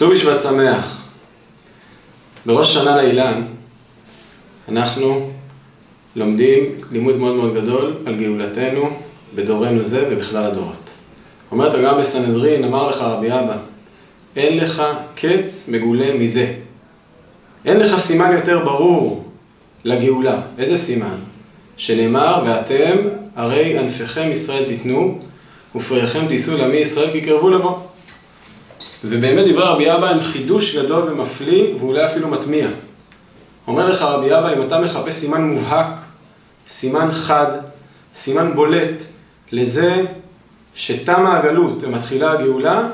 ט"ו בשבט שמח. בראש שנה לאילן אנחנו לומדים לימוד מאוד מאוד גדול על גאולתנו בדורנו זה ובכלל הדורות. אומרת הגמרא בסנהדרין, אמר לך רבי אבא, אין לך קץ מגולה מזה. אין לך סימן יותר ברור לגאולה. איזה סימן? שנאמר, ואתם הרי ענפיכם ישראל תיתנו, ופריכם תישאו לעמי ישראל כי קרבו לבוא. ובאמת דברי רבי אבא הם חידוש גדול ומפליא, ואולי אפילו מטמיע. אומר לך רבי אבא, אם אתה מחפש סימן מובהק, סימן חד, סימן בולט, לזה שתמה הגלות ומתחילה הגאולה,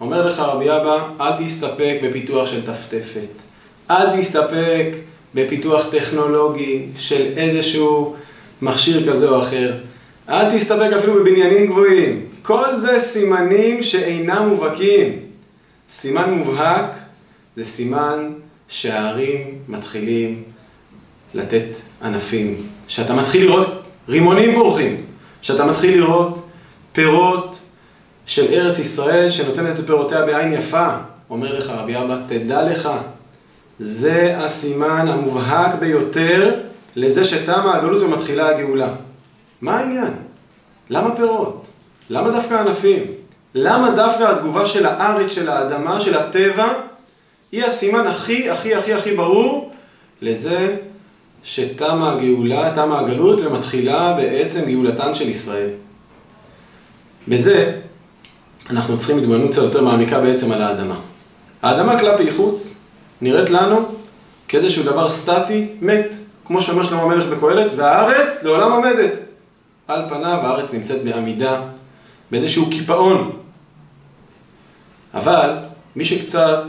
אומר לך רבי אבא, אל תסתפק בפיתוח של טפטפת. אל תסתפק בפיתוח טכנולוגי של איזשהו מכשיר כזה או אחר. אל תסתפק אפילו בבניינים גבוהים. כל זה סימנים שאינם מובהקים. סימן מובהק זה סימן שהערים מתחילים לתת ענפים. שאתה מתחיל לראות רימונים פורחים. שאתה מתחיל לראות פירות של ארץ ישראל שנותנת את פירותיה בעין יפה. אומר לך רבי אבא, תדע לך, זה הסימן המובהק ביותר לזה שתמה הגלות ומתחילה הגאולה. מה העניין? למה פירות? למה דווקא ענפים? למה דווקא התגובה של הארץ, של האדמה, של הטבע, היא הסימן הכי הכי הכי הכי ברור לזה שתמה הגאולה, תמה הגלות ומתחילה בעצם גאולתן של ישראל. בזה אנחנו צריכים התבוננות קצת יותר מעמיקה בעצם על האדמה. האדמה כלפי חוץ נראית לנו כאיזשהו דבר סטטי, מת, כמו שאומר שלמה המלך בקהלת, והארץ לעולם עומדת. על פניו הארץ נמצאת בעמידה, באיזשהו קיפאון. אבל מי שקצת,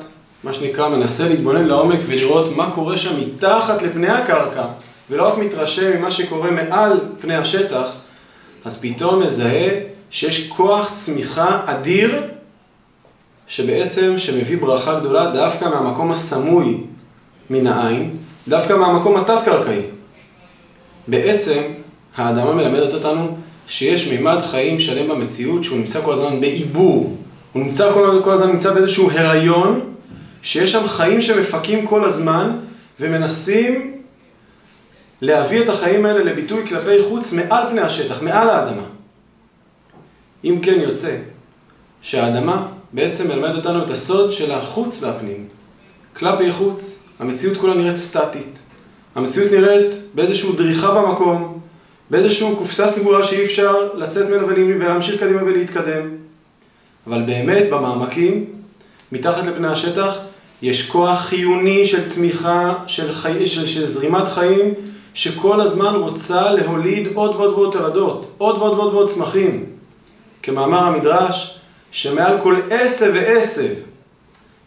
מה שנקרא, מנסה להתבונן לעומק ולראות מה קורה שם מתחת לפני הקרקע, ולא רק מתרשם ממה שקורה מעל פני השטח, אז פתאום מזהה שיש כוח צמיחה אדיר, שבעצם, שמביא ברכה גדולה דווקא מהמקום הסמוי מן העין, דווקא מהמקום התת-קרקעי. בעצם, האדמה מלמדת אותנו שיש מימד חיים שלם במציאות שהוא נמצא כל הזמן בעיבור. הוא נמצא כל, כל הזמן נמצא באיזשהו הריון, שיש שם חיים שמפקים כל הזמן ומנסים להביא את החיים האלה לביטוי כלפי חוץ מעל פני השטח, מעל האדמה. אם כן יוצא שהאדמה בעצם מלמד אותנו את הסוד של החוץ והפנים. כלפי חוץ, המציאות כולה נראית סטטית. המציאות נראית באיזושהי דריכה במקום, באיזושהי קופסה סגורה שאי אפשר לצאת ממנה ולהמשיך קדימה ולהתקדם. אבל באמת במעמקים, מתחת לפני השטח, יש כוח חיוני של צמיחה, של, חי... של, של זרימת חיים, שכל הזמן רוצה להוליד עוד ועוד ועוד תולדות, עוד ועוד ועוד ועוד צמחים. כמאמר המדרש, שמעל כל עשב ועשב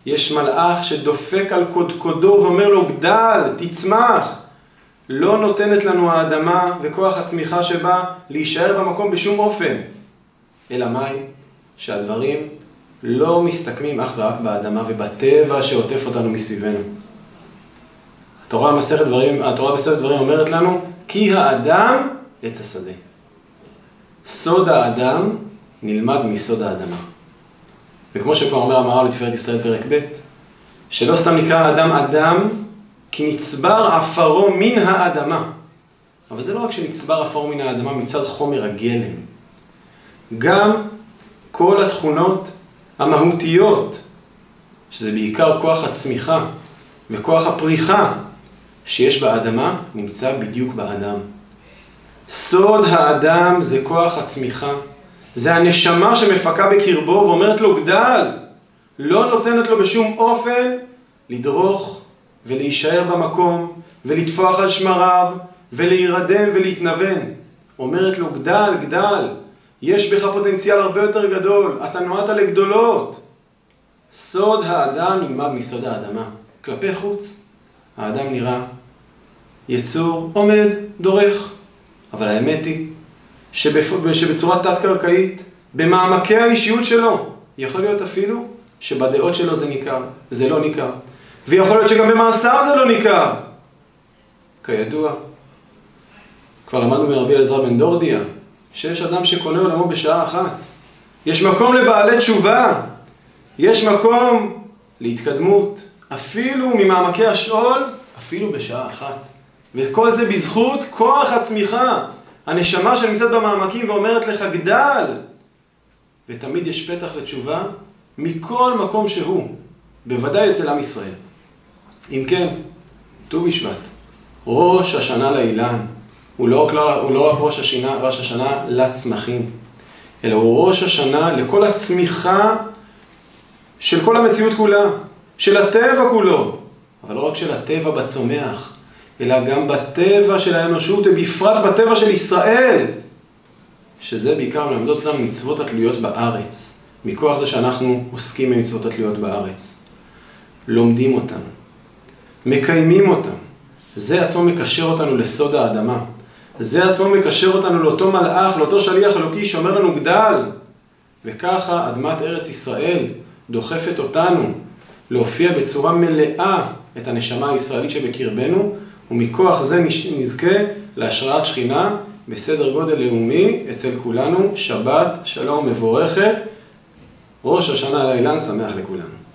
יש מלאך שדופק על קודקודו ואומר לו, גדל, תצמח. לא נותנת לנו האדמה וכוח הצמיחה שבה להישאר במקום בשום אופן. אלא מאי? שהדברים לא מסתכמים אך ורק באדמה ובטבע שעוטף אותנו מסביבנו. התורה במסכת דברים, דברים אומרת לנו, כי האדם עץ השדה. סוד האדם נלמד מסוד האדמה. וכמו שכבר אומר המהר"ל לתפארת ישראל פרק ב', שלא סתם נקרא האדם אדם, כי נצבר עפרו מן האדמה. אבל זה לא רק שנצבר עפרו מן האדמה מצד חומר הגלם. גם כל התכונות המהותיות, שזה בעיקר כוח הצמיחה וכוח הפריחה שיש באדמה, נמצא בדיוק באדם. סוד האדם זה כוח הצמיחה, זה הנשמה שמפקה בקרבו ואומרת לו גדל, לא נותנת לו בשום אופן לדרוך ולהישאר במקום ולטפוח על שמריו ולהירדם ולהתנוון. אומרת לו גדל, גדל, יש בך פוטנציאל הרבה יותר גדול, אתה נועדת לגדולות. סוד האדם נלמד מסוד האדמה. כלפי חוץ, האדם נראה יצור עומד, דורך. אבל האמת היא שבצורה תת-קרקעית, במעמקי האישיות שלו, יכול להיות אפילו שבדעות שלו זה ניכר, זה לא ניכר. ויכול להיות שגם במעשיו זה לא ניכר. כידוע, כבר למדנו מרבי אלעזר בן דורדיה, שיש אדם שקונה עולמו בשעה אחת. יש מקום לבעלי תשובה, יש מקום להתקדמות, אפילו ממעמקי השאול, אפילו בשעה אחת. וכל זה בזכות כוח הצמיחה. הנשמה שנמצאת במעמקים ואומרת לך גדל. ותמיד יש פתח לתשובה מכל מקום שהוא, בוודאי אצל עם ישראל. אם כן, ט"ו בשבט, ראש השנה לאילן, הוא לא, הוא לא רק ראש השנה, ראש השנה לצמחים, אלא הוא ראש השנה לכל הצמיחה של כל המציאות כולה, של הטבע כולו, אבל לא רק של הטבע בצומח, אלא גם בטבע של האנושות, ובפרט בטבע של ישראל, שזה בעיקר מלמדות אותנו מצוות התלויות בארץ, מכוח זה שאנחנו עוסקים במצוות התלויות בארץ. לומדים אותם, מקיימים אותם. זה עצמו מקשר אותנו לסוד האדמה. זה עצמו מקשר אותנו לאותו מלאך, לאותו שליח אלוקי שאומר לנו גדל. וככה אדמת ארץ ישראל דוחפת אותנו להופיע בצורה מלאה את הנשמה הישראלית שבקרבנו, ומכוח זה נזכה להשראת שכינה בסדר גודל לאומי אצל כולנו. שבת שלום מבורכת, ראש השנה לאילן שמח לכולנו.